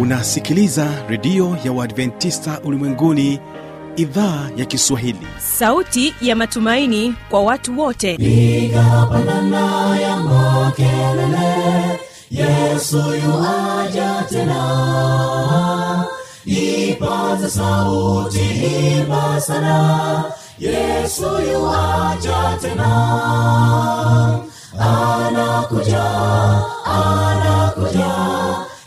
unasikiliza redio ya uadventista ulimwenguni idhaa ya kiswahili. Sauti ya matumaini kwa watu wote. Igapanana ya makelele yesu yuaja tena. Ipata sauti imba sana yesu yuaja tena. Anakuja anakuja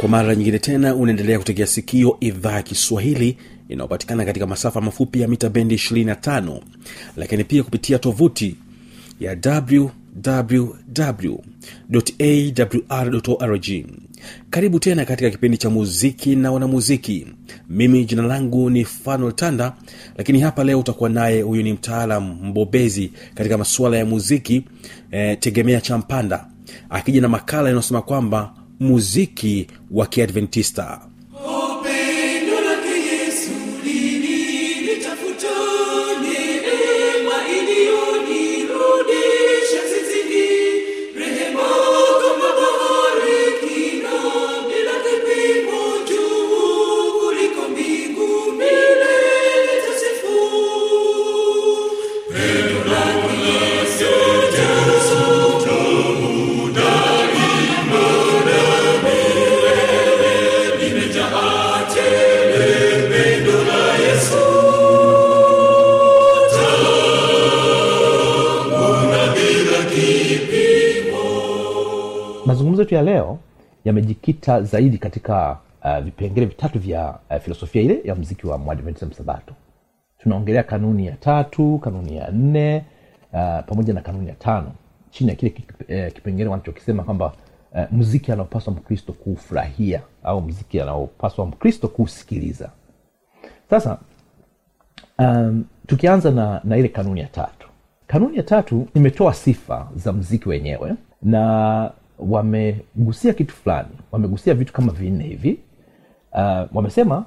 kwa mara nyingine tena unaendelea kutegea sikio idhaa ya kiswahili inayopatikana katika masafa mafupi ya mita bendi 25 lakini pia kupitia tovuti ya wwwawr karibu tena katika kipindi cha muziki na wanamuziki. Mimi jina langu ni fanuel tanda lakini hapa leo utakuwa naye huyu ni mtaalam mbobezi katika masuala ya muziki eh, tegemea cha mpanda akija na makala inayosema kwamba muziki wa kiadventista yamejikita zaidi katika uh, vipengele vitatu vya uh, filosofia ile ya mziki wa msabato. Tunaongelea kanuni ya tatu kanuni ya nne uh, pamoja na kanuni ya tano. Chini ya kile eh, kipengele wanachokisema kwamba uh, mziki anaopaswa mkristo kuufurahia au mziki anaopaswa mkristo kuusikiliza. Sasa um, tukianza na, na ile kanuni ya tatu. Kanuni ya tatu imetoa sifa za mziki wenyewe na wamegusia kitu fulani wamegusia vitu kama vinne hivi uh, wamesema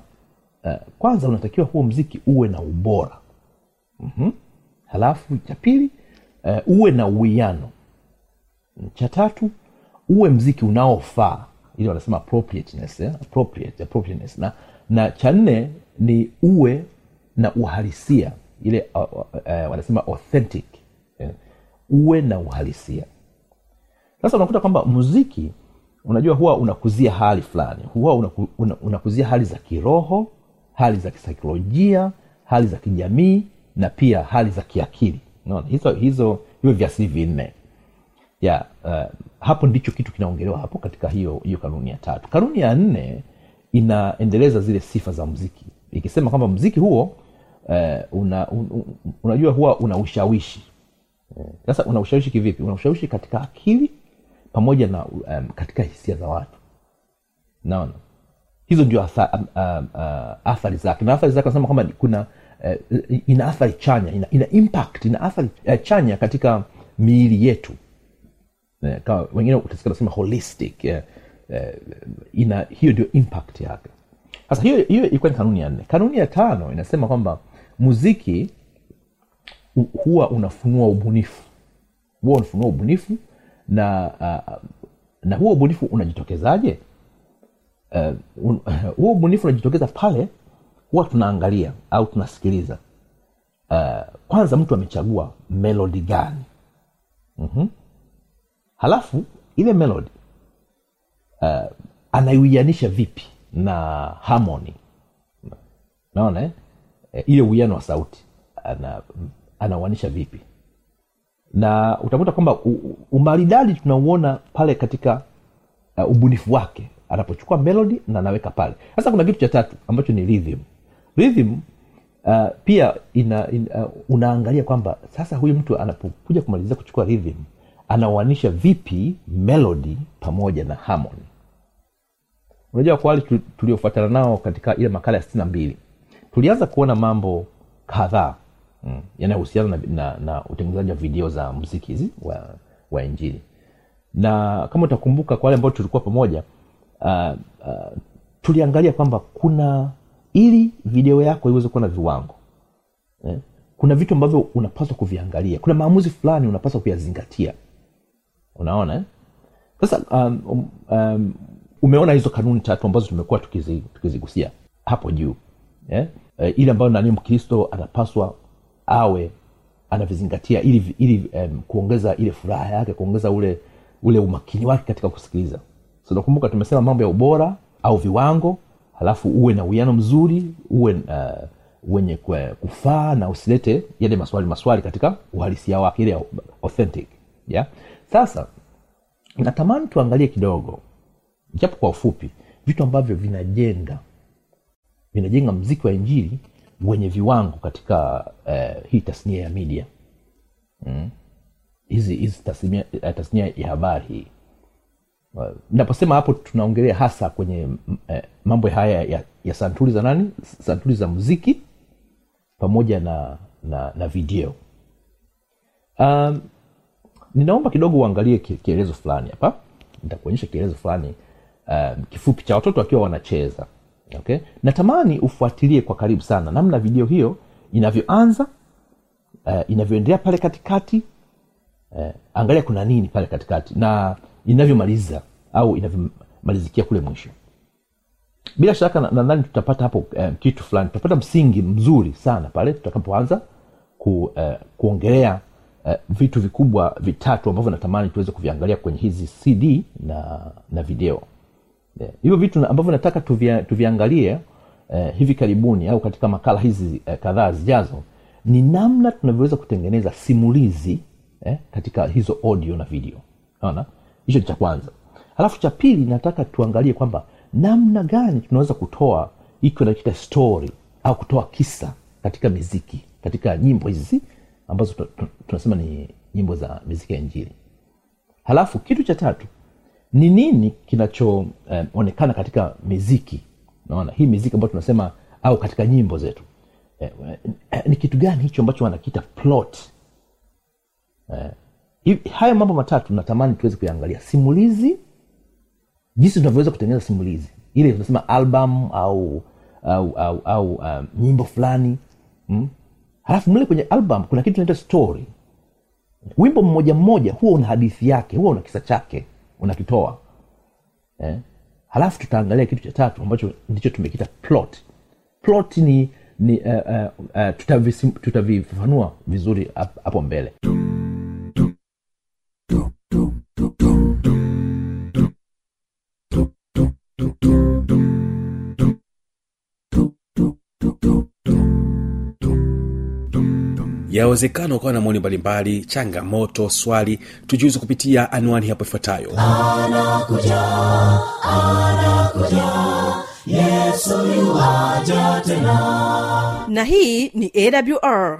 uh, kwanza unatakiwa huo mziki uwe na ubora mm-hmm. halafu cha pili uh, uwe na uwiano cha tatu uwe mziki unaofaa ili wanasema appropriateness, eh? appropriate, appropriateness. na na cha nne ni uwe na uhalisia ile uh, uh, uh, wanasema authentic eh? uwe na uhalisia sasa unakuta kwamba muziki unajua huwa unakuzia hali fulani. Huwa unaku, una, unakuzia hali za kiroho hali za kisaikolojia hali za kijamii na pia hali za kiakili. Unaona hizo hizo hivyo viasili vinne. Ya uh, hapo ndicho kitu kinaongelewa hapo katika hiyo hiyo kanuni ya tatu. Kanuni ya nne inaendeleza zile sifa za mziki ikisema kwamba mziki huo uh, una, un, un, unajua huwa una ushawishi. Eh, sasa una ushawishi kivipi? Una ushawishi katika akili pamoja na um, katika hisia za watu. Naona hizo ndio athari, um, um, uh, athari zake. Na athari zake nasema kwamba kuna uh, ina athari chanya ina, ina impact ina athari uh, chanya katika miili yetu. Uh, wengine utasikia holistic uh, uh, ina hiyo ndio impact yake. Sasa hiyo hiyo ilikuwa ni kanuni ya nne. Kanuni ya tano inasema kwamba muziki huwa unafunua ubunifu. Huwa unafunua ubunifu na uh, na huo ubunifu unajitokezaje? Uh, un, huo ubunifu unajitokeza pale huwa tunaangalia au tunasikiliza. Uh, kwanza mtu amechagua melodi gani? Mm-hmm. halafu ile melodi uh, anaiwianisha vipi na harmony? Naona eh? Ile uwiano wa sauti ana anauanisha vipi na utakuta kwamba umaridadi tunauona pale katika uh, ubunifu wake. Anapochukua melody na anaweka pale. Sasa kuna kitu cha tatu ambacho ni rhythm. Rhythm uh, pia ina, ina, uh, unaangalia kwamba sasa huyu mtu anapokuja kumalizia kuchukua rhythm anaoanisha vipi melody pamoja na harmony. Unajua kwa wale tuliofuatana nao katika ile makala ya sitini mbili tulianza kuona mambo kadhaa mm, yanayohusiana na, na, na utengenezaji wa video za muziki hizi wa, wa injili na kama utakumbuka kwa wale ambao tulikuwa pamoja uh, uh, tuliangalia kwamba kuna ili video yako iweze kuwa na viwango eh? kuna vitu ambavyo unapaswa kuviangalia kuna maamuzi fulani unapaswa kuyazingatia unaona eh? sasa um, um, um, umeona hizo kanuni tatu ambazo tumekuwa tukizi- hapo juu eh? e, ile ambayo nani mkristo anapaswa awe anavizingatia ili, ili um, kuongeza ile furaha yake kuongeza ule ule umakini wake katika kusikiliza so nakumbuka tumesema mambo ya ubora au viwango halafu uwe na uwiano mzuri uwe uh, wenye kufaa na usilete yale maswali maswali katika uhalisia wake ile authentic yeah? sasa natamani tuangalie kidogo japo kwa ufupi vitu ambavyo vinajenga vinajenga mziki wa injili wenye viwango katika uh, hii tasnia ya media. Mm. hizi hizi tasnia, eh, tasnia ya habari hii. Naposema hapo tunaongelea hasa kwenye eh, mambo haya ya, ya santuri za nani? Santuri za muziki pamoja na na, na video. Um, ninaomba kidogo uangalie kielezo fulani hapa. Nitakuonyesha kielezo fulani um, kifupi cha watoto wakiwa wanacheza okay? Natamani ufuatilie kwa karibu sana namna video hiyo inavyoanza uh, inavyoendelea pale katikati uh, angalia kuna nini pale katikati na inavyomaliza au inavyomalizikia kule mwisho. Bila shaka nadhani tutapata hapo um, kitu fulani. Tutapata msingi mzuri sana pale tutakapoanza ku, uh, kuongelea uh, vitu vikubwa vitatu ambavyo natamani tuweze kuviangalia kwenye hizi cd na na video. Hivyo vitu ambavyo nataka tuvia, tuviangalie eh, hivi karibuni au katika makala hizi eh, kadhaa zijazo ni namna tunavyoweza kutengeneza simulizi eh, katika hizo audio na video. Naona hicho ni cha kwanza. Halafu cha pili nataka tuangalie kwamba namna gani tunaweza kutoa hiki nakita story au kutoa kisa katika miziki katika nyimbo hizi ambazo tu- tu- tunasema ni nyimbo za miziki ya injili. Halafu kitu cha tatu ni nini kinachoonekana eh, katika miziki? Naona hii miziki ambayo tunasema au katika nyimbo zetu. Eh, eh, ni kitu gani hicho ambacho wanakita plot? Eh, haya mambo matatu natamani tuweze kuyaangalia. Simulizi jinsi tunavyoweza kutengeneza simulizi. Ile tunasema album au au au, au um, nyimbo fulani mm? halafu mle kwenye album kuna kitu tunaita story. Wimbo mmoja mmoja huwa una hadithi yake huwa una kisa chake unakitoa. Eh? halafu tutaangalia kitu cha tatu ambacho ndicho tumekita plot. Plot ni ni uh, uh, uh, tutavifafanua vizuri hap- hapo mbele yawezekana ukawa na maoni mbalimbali changamoto swali tujuzi kupitia anwani hapo ifuatayo. Na hii ni awr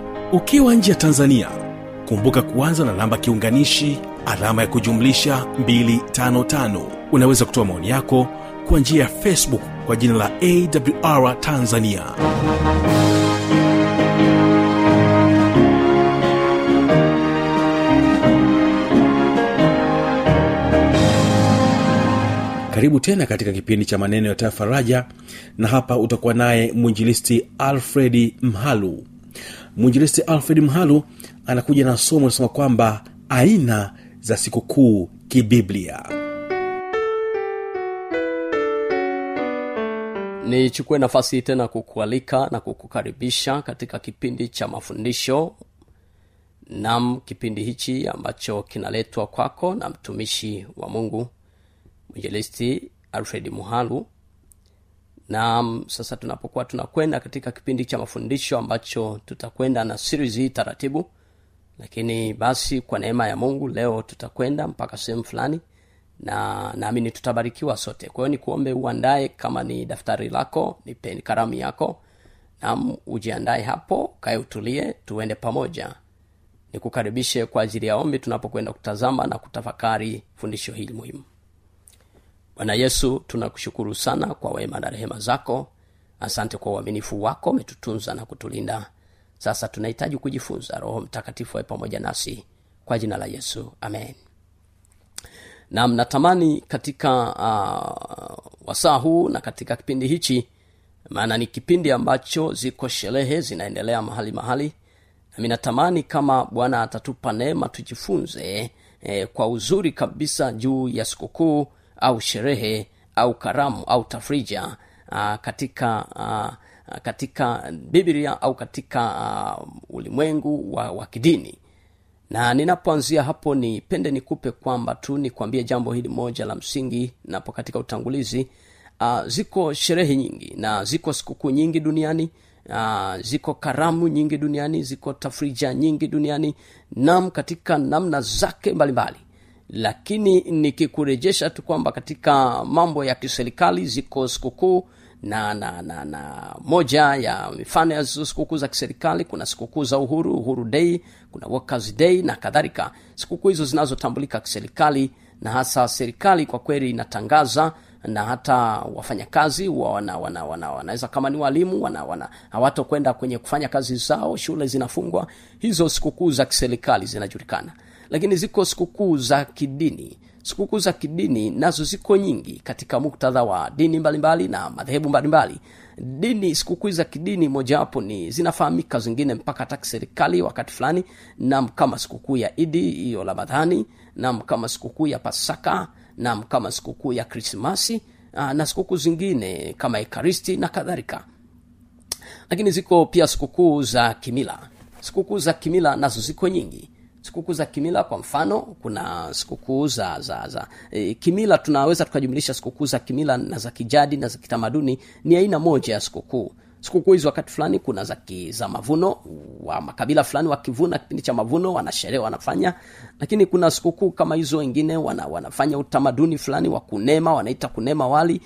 ukiwa nje ya tanzania kumbuka kuanza na namba kiunganishi alama ya kujumlisha 255 unaweza kutoa maoni yako kwa njia ya facebook kwa jina la awr tanzania. Karibu tena katika kipindi cha maneno ya tafaraja na hapa utakuwa naye mwinjilisti alfredi mhalu mwinjilisti alfred mhalu anakuja na somo linasema kwamba aina za sikukuu kibiblia. Nichukue nafasi hii tena kukualika na kukukaribisha katika kipindi cha mafundisho. Nam kipindi hichi ambacho kinaletwa kwako na mtumishi wa mungu mwinjelisti alfred muhalu nam sasa tunapokuwa tunakwenda katika kipindi cha mafundisho ambacho tutakwenda na series hii taratibu. Lakini basi kwa neema ya mungu leo tutakwenda mpaka sehemu fulani na naamini tutabarikiwa sote. Kwa hiyo nikuombe uandae kama ni daftari lako ni peni karamu yako nam ujiandae hapo kae utulie tuende pamoja. Nikukaribishe kwa ajili ya ombi tunapokwenda kutazama na kutafakari fundisho hili muhimu bwana yesu tunakushukuru sana kwa wema na rehema zako. Asante kwa uaminifu wako umetutunza na kutulinda. Sasa tunahitaji kujifunza roho mtakatifu awe pamoja nasi. Kwa jina la yesu amen. Nam natamani katika uh, wasaa huu na katika kipindi hichi maana ni kipindi ambacho ziko sherehe zinaendelea mahali mahali nami natamani kama bwana atatupa neema tujifunze eh, kwa uzuri kabisa juu ya sikukuu au sherehe au karamu au tafrija uh, katika uh, katika biblia au katika uh, ulimwengu wa, wa kidini. Na ninapoanzia hapo nipende nikupe kwamba tu nikwambie jambo hili moja la msingi napo katika utangulizi uh, ziko sherehe nyingi na ziko sikukuu nyingi duniani uh, ziko karamu nyingi duniani ziko tafrija nyingi duniani nam katika namna zake mbalimbali lakini nikikurejesha tu kwamba katika mambo ya kiserikali ziko sikukuu na na na na moja ya mifano ya sikukuu za kiserikali kuna sikukuu za uhuru uhuru dei kuna workers day na kadhalika. Sikukuu hizo zinazotambulika kiserikali na hasa serikali kwa kweli inatangaza na hata wafanyakazi wana, wana, wana, wanaweza kama ni walimu hawatokwenda kwenye kufanya kazi zao shule zinafungwa. Hizo sikukuu za kiserikali zinajulikana lakini ziko sikukuu za kidini. Sikukuu za kidini nazo ziko nyingi katika muktadha wa dini mbalimbali mbali na madhehebu mbalimbali. Dini sikukuu za kidini mojawapo ni zinafahamika zingine mpaka hata kiserikali wakati fulani. Nam kama sikukuu ya idi hiyo ramadhani. Nam kama sikukuu ya pasaka. Nam kama sikukuu ya krismasi. Na sikukuu zingine kama ekaristi na kadhalika. Lakini ziko pia sikukuu za kimila. Sikukuu za kimila nazo ziko nyingi sikukuu za kimila kwa mfano kuna sikukuu za za za e, kimila tunaweza tukajumlisha sikukuu za kimila na za kijadi na za kitamaduni ni aina moja ya sikukuu. Sikukuu hizi wakati fulani kuna za za mavuno wa makabila fulani wakivuna kipindi cha mavuno wanasherehe wanafanya. Lakini kuna sikukuu kama hizo wengine wana, wanafanya utamaduni fulani wa kunema wanaita kunema wali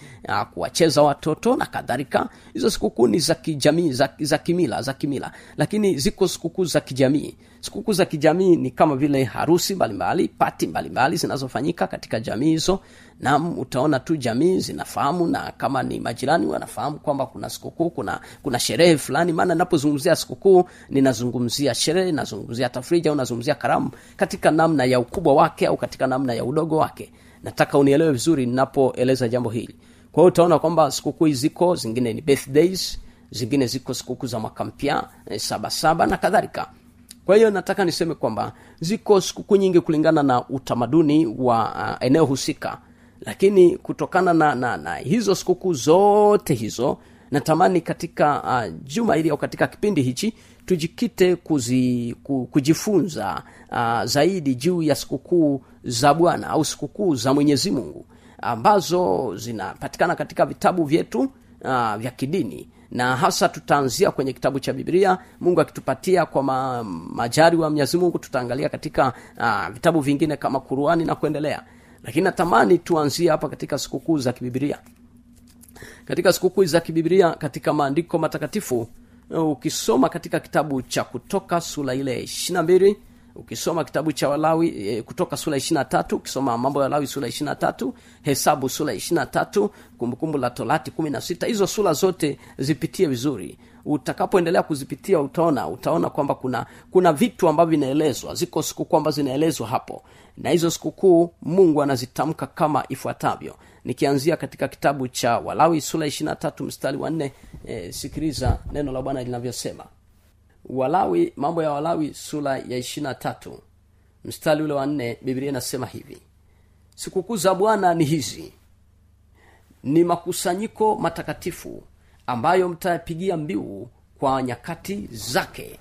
kuwacheza watoto na kadhalika. Hizo sikukuu ni za kijamii za, za kimila za kimila. Lakini ziko sikukuu za kijamii sikukuu za kijamii ni kama vile harusi mbalimbali pati mbalimbali zinazofanyika katika jamii hizo. Nam utaona tu jamii zinafahamu na kama ni majirani wanafahamu kwamba kuna sikukuu kuna kuna sherehe fulani. Maana napozungumzia sikukuu ninazungumzia sherehe nazungumzia tafrija au nazungumzia karamu katika namna ya ukubwa wake au katika namna ya udogo wake. Nataka unielewe vizuri ninapoeleza jambo hili. Kwa hiyo utaona kwamba sikukuu ziko zingine ni birthdays zingine ziko sikukuu za mwaka mpya eh, sabasaba na kadhalika kwa hiyo nataka niseme kwamba ziko sikukuu nyingi kulingana na utamaduni wa uh, eneo husika. Lakini kutokana na, na, na hizo sikukuu zote hizo natamani katika uh, juma hili au katika kipindi hichi tujikite kuzi, ku, kujifunza uh, zaidi juu ya sikukuu za bwana au sikukuu za mwenyezi mungu ambazo zinapatikana katika vitabu vyetu uh, vya kidini na hasa tutaanzia kwenye kitabu cha biblia. Mungu akitupatia kwa ma, majari wa mwenyezi mungu tutaangalia katika uh, vitabu vingine kama kuruani na kuendelea. Lakini natamani tuanzie hapa katika sikukuu za kibibilia katika sikukuu za kibibilia katika maandiko matakatifu ukisoma katika kitabu cha kutoka sura ile ishirina mbili ukisoma kitabu cha walawi e, kutoka sura ishirina tatu ukisoma mambo ya walawi sura ishirina tatu hesabu sura ishirina tatu kumbukumbu la torati kumi na sita hizo sura zote zipitie vizuri. Utakapoendelea kuzipitia utaona utaona kwamba kuna kuna vitu ambavyo vinaelezwa. Ziko sikukuu ambazo zinaelezwa hapo. Na hizo sikukuu mungu anazitamka kama ifuatavyo. Nikianzia katika kitabu cha walawi sura ishirina tatu mstari wa e, sikiliza neno la bwana linavyosema walawi mambo ya walawi sura ya ishirina tatu. Mstari ule wa nne biblia inasema hivi. Sikukuu za bwana ni hizi. Ni makusanyiko matakatifu ambayo mtayapigia mbiu kwa nyakati zake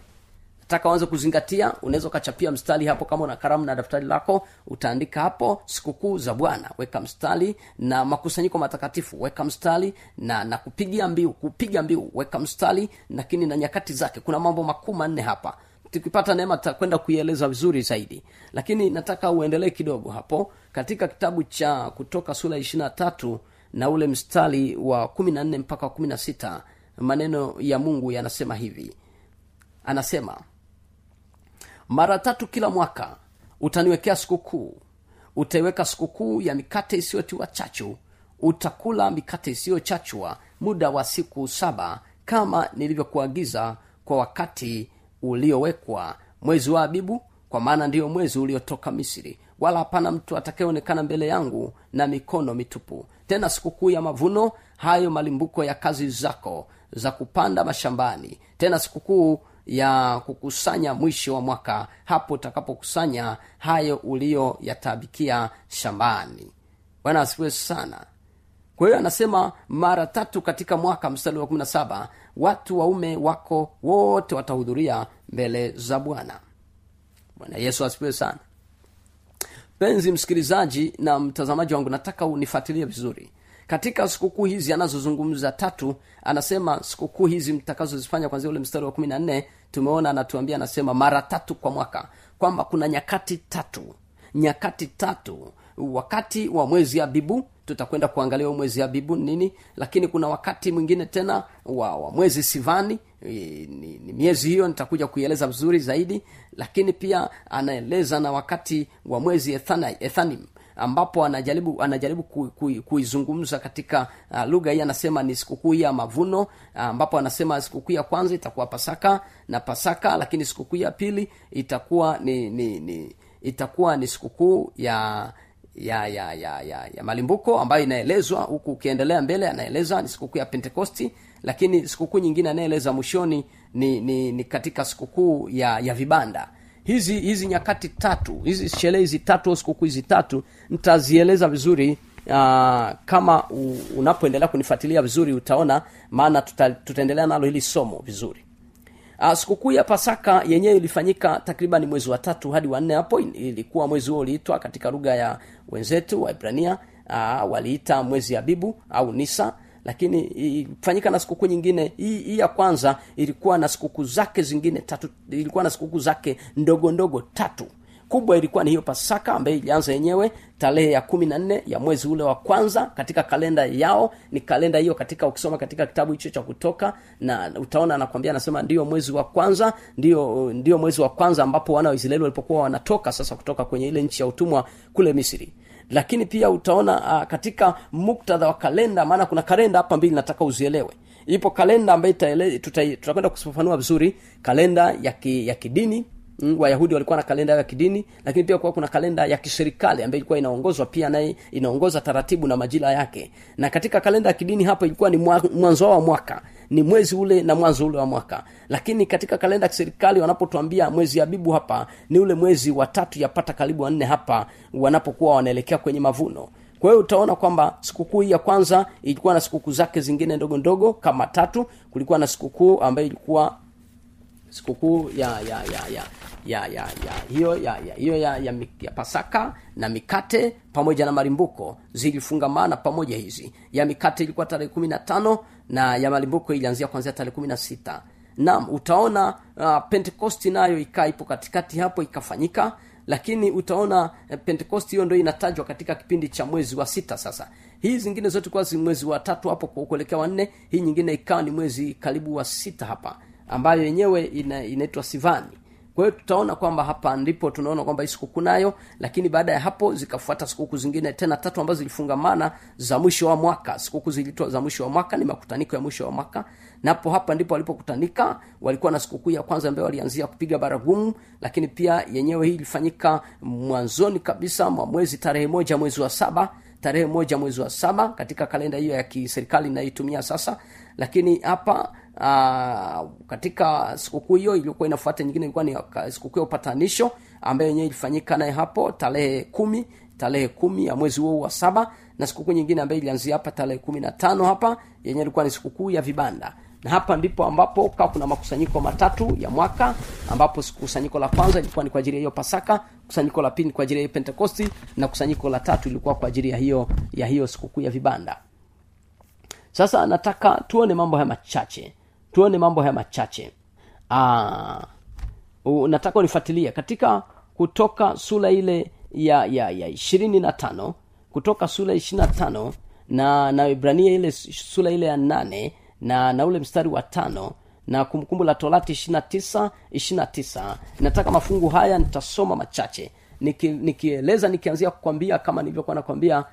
nataka uanze kuzingatia unaweza ukachapia mstari hapo kama una karamu na daftari lako utaandika hapo sikukuu za bwana. Weka mstari na makusanyiko matakatifu. Weka mstari na na kupigia mbiu kupiga mbiu. Weka mstari lakini na nyakati zake. Kuna mambo makuu manne hapa. Tukipata neema tutakwenda kuieleza vizuri zaidi. Lakini nataka uendelee kidogo hapo. Katika kitabu cha kutoka sura ishirina tatu na ule mstari wa kumi na nne mpaka wa kumi na sita maneno ya mungu yanasema hivi. Anasema mara tatu kila mwaka utaniwekea sikukuu. Utaiweka sikukuu ya mikate isiyotiwa chachu. Utakula mikate isiyochachwa muda wa siku saba kama nilivyokuagiza kwa wakati uliowekwa mwezi wa abibu kwa maana ndiyo mwezi uliotoka misri. Wala hapana mtu atakayeonekana mbele yangu na mikono mitupu. Tena sikukuu ya mavuno hayo malimbuko ya kazi zako za kupanda mashambani. Tena sikukuu ya kukusanya mwisho wa mwaka hapo utakapokusanya hayo uliyoyatabikia shambani. Bwana asifiwe sana. Kwa hiyo anasema mara tatu katika mwaka mstari wa kumi na saba watu waume wako wote watahudhuria mbele za bwana. Bwana yesu asifiwe sana. Penzi msikilizaji na mtazamaji wangu nataka unifuatilie vizuri katika sikukuu hizi anazozungumza tatu anasema sikukuu hizi mtakazozifanya kwanzia ule mstari wa kumi na nne tumeona anatuambia anasema mara tatu kwa mwaka kwamba kuna nyakati tatu. Nyakati tatu wakati wa mwezi abibu tutakwenda kuangalia mwezi abibu nini lakini kuna wakati mwingine tena wa, wa mwezi sivani e, ni, ni miezi hiyo nitakuja kuieleza vizuri zaidi lakini pia anaeleza na wakati wa mwezi ethanim ambapo anajaribu anajaribu ku- ku- kuizungumza katika uh, lugha hii. Anasema ni sikukuu ya mavuno uh, ambapo anasema sikukuu ya kwanza itakuwa pasaka na pasaka lakini sikukuu ya pili itakuwa ni, ni, ni itakuwa ni sikukuu ya ya ya ya ya, ya malimbuko ambayo inaelezwa huku ukiendelea mbele anaeleza ni sikukuu ya pentekosti lakini sikukuu nyingine anayeeleza mwishoni ni, ni, ni katika sikukuu ya ya vibanda hizi hizi nyakati tatu hizi sherehe hizi tatu au sikukuu hizi tatu nitazieleza vizuri uh, kama unapoendelea kunifuatilia vizuri utaona maana tuta, tutaendelea nalo hili somo vizuri. Uh, sikukuu ya pasaka yenyewe ilifanyika takriban mwezi wa tatu hadi wa nne hapo. Ilikuwa mwezi huo uliitwa katika lugha ya wenzetu waibrania uh, waliita mwezi abibu au nisa lakini fanyika na sikukuu nyingine hii ya kwanza ilikuwa na sikukuu zake zingine tatu ilikuwa na sikukuu zake ndogo ndogo tatu. Kubwa ilikuwa ni hiyo pasaka ambayo ilianza yenyewe tarehe ya kumi na nne ya mwezi ule wa kwanza katika kalenda yao. Ni kalenda hiyo katika ukisoma katika kitabu hicho cha kutoka na utaona anakwambia anasema ndio mwezi wa kwanza ndio ndio mwezi wa kwanza ambapo wana wa israeli walipokuwa wanatoka sasa kutoka kwenye ile nchi ya utumwa kule misri lakini pia utaona uh, katika muktadha wa kalenda maana kuna kalenda hapa mbili nataka uzielewe. Ipo kalenda ambayo tutakwenda tuta- kufafanua vizuri kalenda ya, ki, ya kidini wayahudi walikuwa na kalenda ya kidini lakini pia kuwa kuna kalenda ya kiserikali ambayo ilikuwa inaongozwa pia naye inaongoza taratibu na majira yake. Na katika kalenda ya kidini hapo ilikuwa ni mwanzo wa mwaka ni mwezi ule na mwanzo ule wa mwaka. Lakini katika kalenda ya kiserikali wanapotuambia mwezi abibu hapa ni ule mwezi wa tatu yapata karibu wanne hapa wanapokuwa wanaelekea kwenye mavuno. Kwa hiyo utaona kwamba sikukuu hii ya kwanza ilikuwa na sikukuu zake zingine ndogo ndogo kama tatu. Kulikuwa na sikukuu ambayo ilikuwa sikukuu ya ya ya ya ya ya ya hiyo ya ya hiyo ya, ya, ya pasaka na mikate pamoja na malimbuko zilifungamana pamoja hizi. Ya mikate ilikuwa tarehe kumi na tano na ya malimbuko ilianzia kuanzia tarehe kumi na sita. Naam utaona uh, pentekosti nayo ikaa ipo katikati hapo ikafanyika lakini utaona eh, pentekosti hiyo ndo inatajwa katika kipindi cha mwezi wa sita sasa. Hii zingine zote kuwa zi mwezi wa tatu hapo ku- kuelekea wanne hii nyingine ikawa ni mwezi karibu wa sita hapa ambayo yenyewe ina, inaitwa sivani. Kwa hiyo tutaona kwamba hapa ndipo tunaona kwamba hii sikukuu nayo lakini baada ya hapo zikafuata sikukuu zingine tena tatu ambazo zilifungamana za mwisho wa mwaka. Sikukuu zilitwa za mwisho wa mwaka ni makutaniko ya mwisho wa mwaka. Napo hapa ndipo walipokutanika walikuwa na sikukuu ya kwanza ambayo walianzia kupiga baragumu lakini pia yenyewe hii ilifanyika mwanzoni kabisa mwa mwezi tarehe moja mwezi wa saba tarehe moja mwezi wa saba katika kalenda hiyo ya kiserikali inayoitumia sasa. Lakini hapa uh, katika sikukuu hiyo iliyokuwa inafuata nyingine ilikuwa ni sikukuu ya upatanisho ambayo yenyewe ilifanyika naye hapo tarehe kumi tarehe kumi ya mwezi huo wa saba na sikukuu nyingine ambayo ilianzia hapa tarehe kumi na tano hapa yenye ilikuwa ni sikukuu ya vibanda. Na hapa ndipo ambapo kawa kuna makusanyiko matatu ya mwaka ambapo kusanyiko la kwanza ilikuwa ni kwa ajili ya hiyo pasaka kusanyiko la pili kwa ajili ya pentekosti na kusanyiko la tatu ilikuwa kwa ajili ya hiyo ya hiyo sikukuu ya vibanda. Sasa nataka tuone mambo haya machache tuone mambo haya machache. Aa, nataka unifuatilia katika kutoka sura ile ya ya ya ishirini na tano kutoka sura ishirini na tano na na ibrania ile sura ile ya nane na na ule mstari wa tano na kumbukumbu la torati ishirina tisa ishirina tisa. Nataka mafungu haya nitasoma machache. Niki, nikieleza nikianzia kukwambia kama nilivyokuwa nakwambia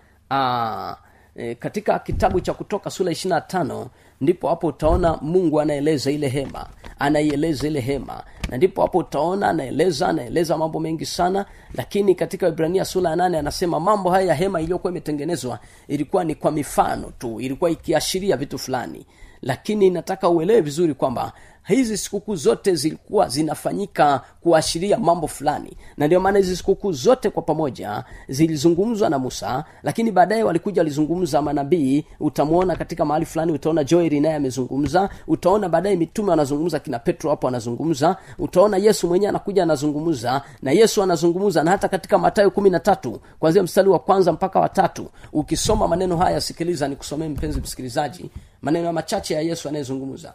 e, katika kitabu cha kutoka sura ishirina tano ndipo hapo utaona mungu anaeleza ile hema anaieleza ile hema. Na ndipo hapo utaona anaeleza anaeleza mambo mengi sana lakini katika ibrania sura ya nane anasema mambo haya ya hema iliyokuwa imetengenezwa ilikuwa ni kwa mifano tu ilikuwa ikiashiria vitu fulani. Lakini nataka uelewe vizuri kwamba hizi sikukuu zote zilikuwa zinafanyika kuashiria mambo fulani. Na ndio maana hizi sikukuu zote kwa pamoja zilizungumzwa na musa lakini baadaye walikuja walizungumza manabii. Utamwona katika mahali fulani utaona joeli naye amezungumza utaona baadaye mitume wanazungumza kina petro hapo anazungumza utaona yesu mwenyewe anakuja anazungumza na yesu anazungumza na hata katika matayo kumi na tatu kwanzia mstari wa kwanza mpaka watatu ukisoma maneno haya sikiliza nikusomee mpenzi msikilizaji maneno machache ya yesu anayezungumza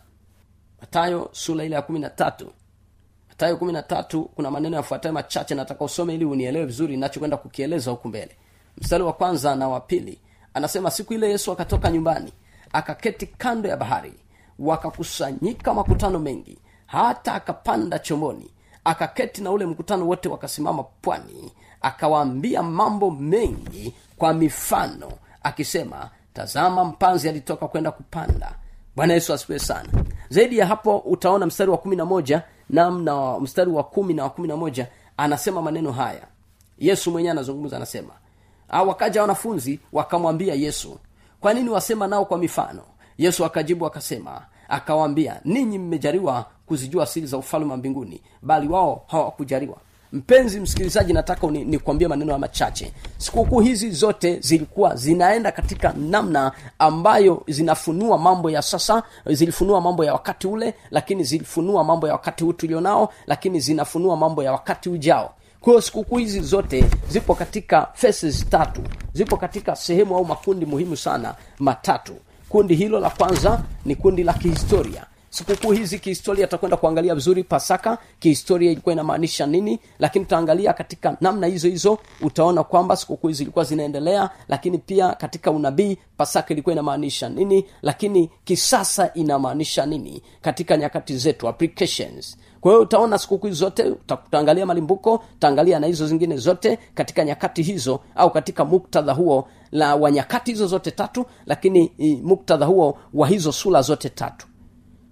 matayo sura ile ya kumi na tatu. Matayo kumi na tatu kuna maneno yafuatayo machache nataka usome ili unielewe vizuri nachokwenda kukieleza huku mbele. Mstari wa kwanza na wa pili anasema siku ile yesu akatoka nyumbani akaketi kando ya bahari wakakusanyika makutano mengi hata akapanda chomboni akaketi na ule mkutano wote wakasimama pwani akawaambia mambo mengi kwa mifano akisema tazama mpanzi alitoka kwenda kupanda bwana yesu asifiwe sana zaidi ya hapo utaona mstari wa kumi na moja nam na mstari wa kumi na wa kumi na moja anasema maneno haya. Yesu mwenyewe anazungumza anasema "Ah, wakaja wanafunzi wakamwambia yesu kwa nini wasema nao kwa mifano? Yesu akajibu akasema akawaambia ninyi mmejaliwa kuzijua siri za ufalme wa mbinguni bali wao hawakujaliwa mpenzi msikilizaji nataka ni, maneno machache. Sikukuu hizi zote zilikuwa zinaenda katika namna ambayo zinafunua mambo ya sasa zilifunua mambo ya wakati ule lakini zilifunua mambo ya wakati huu tulionao lakini zinafunua mambo ya wakati ujao. Kwa hiyo sikukuu hizi zote zipo katika phases tatu. Zipo katika sehemu au makundi muhimu sana matatu. Kundi hilo la kwanza ni kundi la kihistoria sikukuu hizi kihistoria tutakwenda kuangalia vizuri pasaka kihistoria ilikuwa inamaanisha nini lakini tutaangalia katika namna hizo hizo utaona kwamba sikukuu hizi zilikuwa zinaendelea lakini pia katika unabii pasaka ilikuwa inamaanisha nini lakini kisasa inamaanisha nini katika nyakati zetu applications. Kwa hiyo utaona sikukuu zote utaangalia malimbuko utaangalia na hizo zingine zote katika nyakati hizo au katika muktadha huo la wa nyakati hizo zote tatu lakini muktadha huo wa hizo sura zote tatu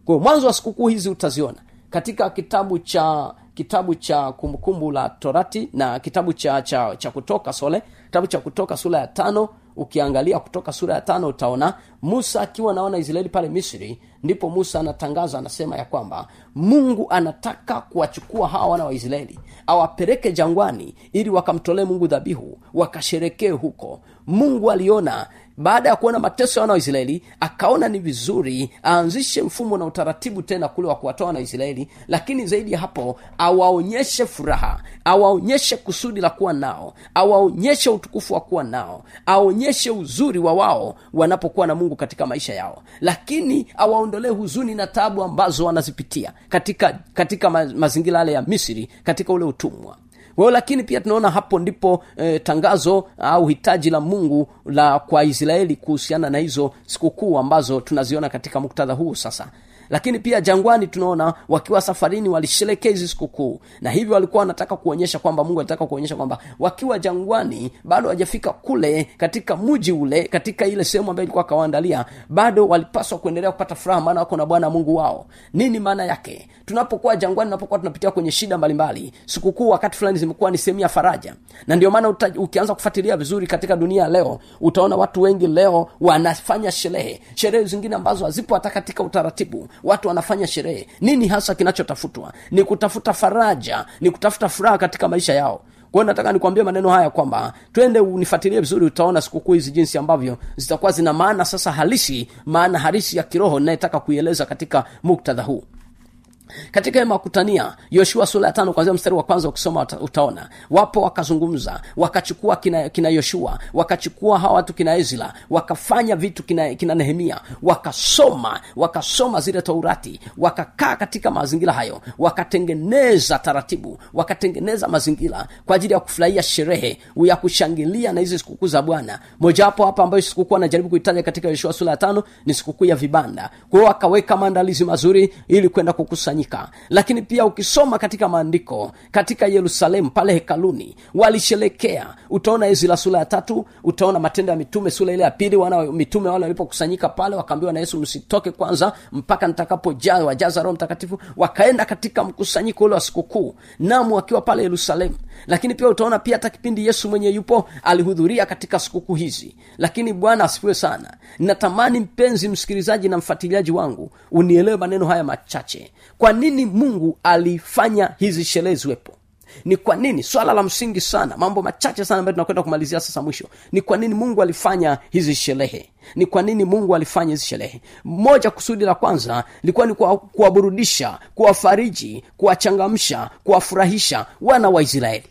kwa mwanzo wa sikukuu hizi utaziona katika kitabu cha kitabu cha kumbukumbu la torati na kitabu cha cha, cha kutoka sole kitabu cha kutoka sura ya tano. Ukiangalia kutoka sura ya tano utaona musa akiwa naona israeli pale misri ndipo musa anatangaza anasema ya kwamba mungu anataka kuwachukua hawa wana wa israeli awapeleke jangwani ili wakamtolee mungu dhabihu wakasherekee huko. Mungu aliona baada ya kuona mateso ya wana waisraeli akaona ni vizuri aanzishe mfumo na utaratibu tena kule wa kuwatoa wana wa lakini zaidi ya hapo awaonyeshe furaha awaonyeshe kusudi la kuwa nao awaonyeshe utukufu wa kuwa nao aonyeshe uzuri wa wao wanapokuwa na mungu katika maisha yao. Lakini awaondolee huzuni na taabu ambazo wanazipitia katika katika ma, mazingira yale ya misri katika ule utumwa kwa lakini pia tunaona hapo ndipo e, tangazo au hitaji la mungu la kwa israeli kuhusiana na hizo sikukuu ambazo tunaziona katika muktadha huu sasa lakini pia jangwani tunaona wakiwa safarini walisherekea hizi sikukuu. Na hivyo walikuwa wanataka kuonyesha kwamba mungu alitaka kuonyesha kwamba wakiwa jangwani bado hawajafika kule katika mji ule katika ile sehemu ambayo ilikuwa akawaandalia bado walipaswa kuendelea kupata furaha maana wako na bwana mungu wao. Nini maana yake? Tunapokuwa jangwani tunapokuwa tunapitia kwenye shida mbalimbali sikukuu wakati fulani zimekuwa ni sehemu ya faraja. Na ndio maana ukianza kufuatilia vizuri katika dunia leo utaona watu wengi leo wanafanya sherehe. Sherehe zingine ambazo hazipo hata katika utaratibu watu wanafanya sherehe. Nini hasa kinachotafutwa? Ni kutafuta faraja ni kutafuta furaha katika maisha yao. Kwa nataka nikwambie maneno haya kwamba twende unifuatilie vizuri utaona sikukuu hizi jinsi ambavyo zitakuwa zina maana sasa halisi maana halisi ya kiroho inayetaka kuieleza katika muktadha huu katika hema yoshua sura ya tano kwanzia mstari wa kwanza ukisoma utaona wapo wakazungumza wakachukua kina, kina yoshua wakachukua hawa watu kina ezra wakafanya vitu kina, kina nehemia wakasoma wakasoma zile taurati wakakaa katika mazingira hayo wakatengeneza taratibu wakatengeneza mazingira kwa ajili ya kufurahia sherehe ya kushangilia na hizi sikukuu za bwana. Mojawapo hapa ambayo sikukuu anajaribu kuitaja katika yoshua sura ya tano ni sikukuu ya vibanda. Kwa hiyo maandalizi mazuri ili kwenda kukusanyika lakini pia ukisoma katika maandiko katika yerusalemu pale hekaluni walisherekea. Utaona ezra sura ya tatu utaona matendo ya mitume sura ile ya pili wana mitume wale walipokusanyika pale wakaambiwa na yesu msitoke kwanza mpaka nitakapojaa wajaza roho mtakatifu. Wakaenda katika mkusanyiko ule wa sikukuu namu wakiwa pale yerusalemu. Lakini pia utaona pia hata kipindi yesu mwenye yupo alihudhuria katika sikukuu hizi. Lakini bwana asifiwe sana. Natamani mpenzi msikilizaji na mfuatiliaji wangu unielewe maneno haya machache kwa nini mungu alifanya hizi sherehe ziwepo? Ni kwa nini? Swala la msingi sana mambo machache sana ambayo tunakwenda kumalizia sasa mwisho. Ni kwa nini mungu alifanya hizi sherehe? Ni kwa nini mungu alifanya hizi sherehe? Moja kusudi la kwanza likuwa ni kuwaburudisha kuwafariji kuwachangamsha kuwafurahisha wana wa israeli.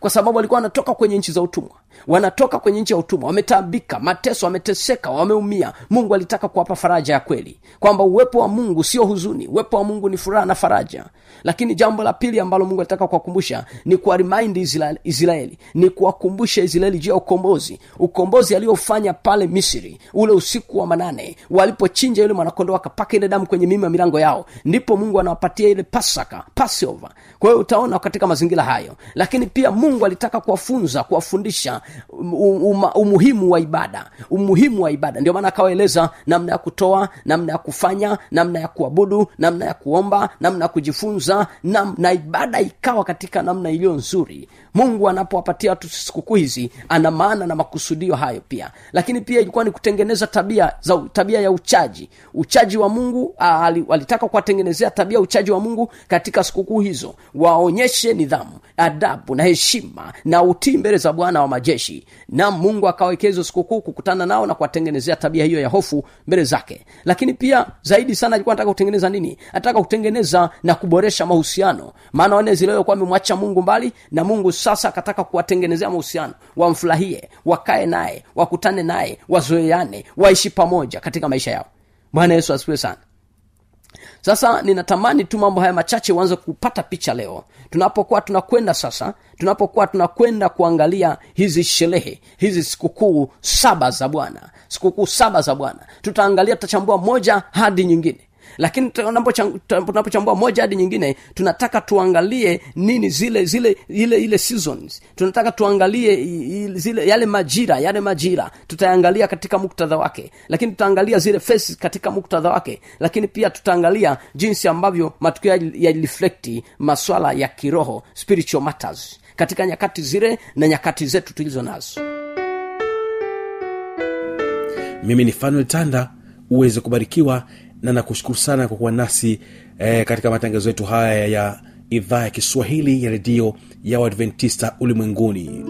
Kwa sababu walikuwa wanatoka kwenye nchi za utumwa wanatoka kwenye nchi ya utumwa wametaabika mateso wameteseka wameumia. Mungu alitaka kuwapa faraja ya kweli kwamba uwepo wa mungu sio huzuni uwepo wa mungu ni furaha na faraja. Lakini jambo la pili ambalo mungu alitaka kuwakumbusha ni kuwarimaindi israeli, ni kuwakumbusha israeli juu ya ukombozi ukombozi aliofanya pale misri ule usiku wa manane walipochinja yule mwanakondo wakapaka ile damu kwenye mima milango yao ndipo mungu anawapatia ile pasaka passover. Kwa hiyo utaona katika mazingira hayo. Lakini pia mungu alitaka kuwafunza kuwafundisha um, um, umuhimu wa ibada umuhimu wa ibada. Ndio maana akawaeleza namna ya kutoa namna ya kufanya namna ya kuabudu namna ya kuomba namna ya kujifunza na, na ibada ikawa katika namna iliyo nzuri. Mungu anapowapatia watu sikukuu hizi ana maana na makusudio hayo pia. Lakini pia ilikuwa ni kutengeneza tabia za tabia ya uchaji. Uchaji wa mungu alitaka walitaka kuwatengenezea tabia uchaji wa mungu katika sikukuu hizo. Waonyeshe nidhamu adabu na heshima na utii mbele za bwana wa majeshi na mungu akawekeza sikukuu kukutana nao na kuwatengenezea tabia hiyo ya hofu mbele zake. Lakini pia zaidi sana alikuwa anataka kutengeneza nini? Anataka kutengeneza na kuboresha mahusiano. Maana wane ziliokuwa amemwacha mungu mbali na mungu sasa akataka kuwatengenezea mahusiano. Wamfurahie wakae naye wakutane naye wazoeane waishi pamoja katika maisha yao. Bwana yesu asifiwe sana. Sasa ninatamani tu mambo haya machache uanze kupata picha leo tunapokuwa tunakwenda sasa tunapokuwa tunakwenda kuangalia hizi sherehe hizi sikukuu saba za bwana sikukuu saba za bwana tutaangalia tutachambua moja hadi nyingine lakini tunapocham- tunapochambua moja hadi nyingine tunataka tuangalie nini zile zile ile ile seasons. Tunataka tuangalie zile yale majira yale majira. Tutaangalia katika muktadha wake. Lakini tutaangalia zile faces katika muktadha wake. Lakini pia tutaangalia jinsi ambavyo matukio yalireflekti maswala ya kiroho spiritual matters katika nyakati zile na nyakati zetu tulizo nazo. Mimi ni fanuel tanda. Uweze kubarikiwa na nakushukuru sana kwa kuwa nasi eh, katika matangazo yetu haya ya idhaa ya kiswahili ya redio ya uadventista ulimwenguni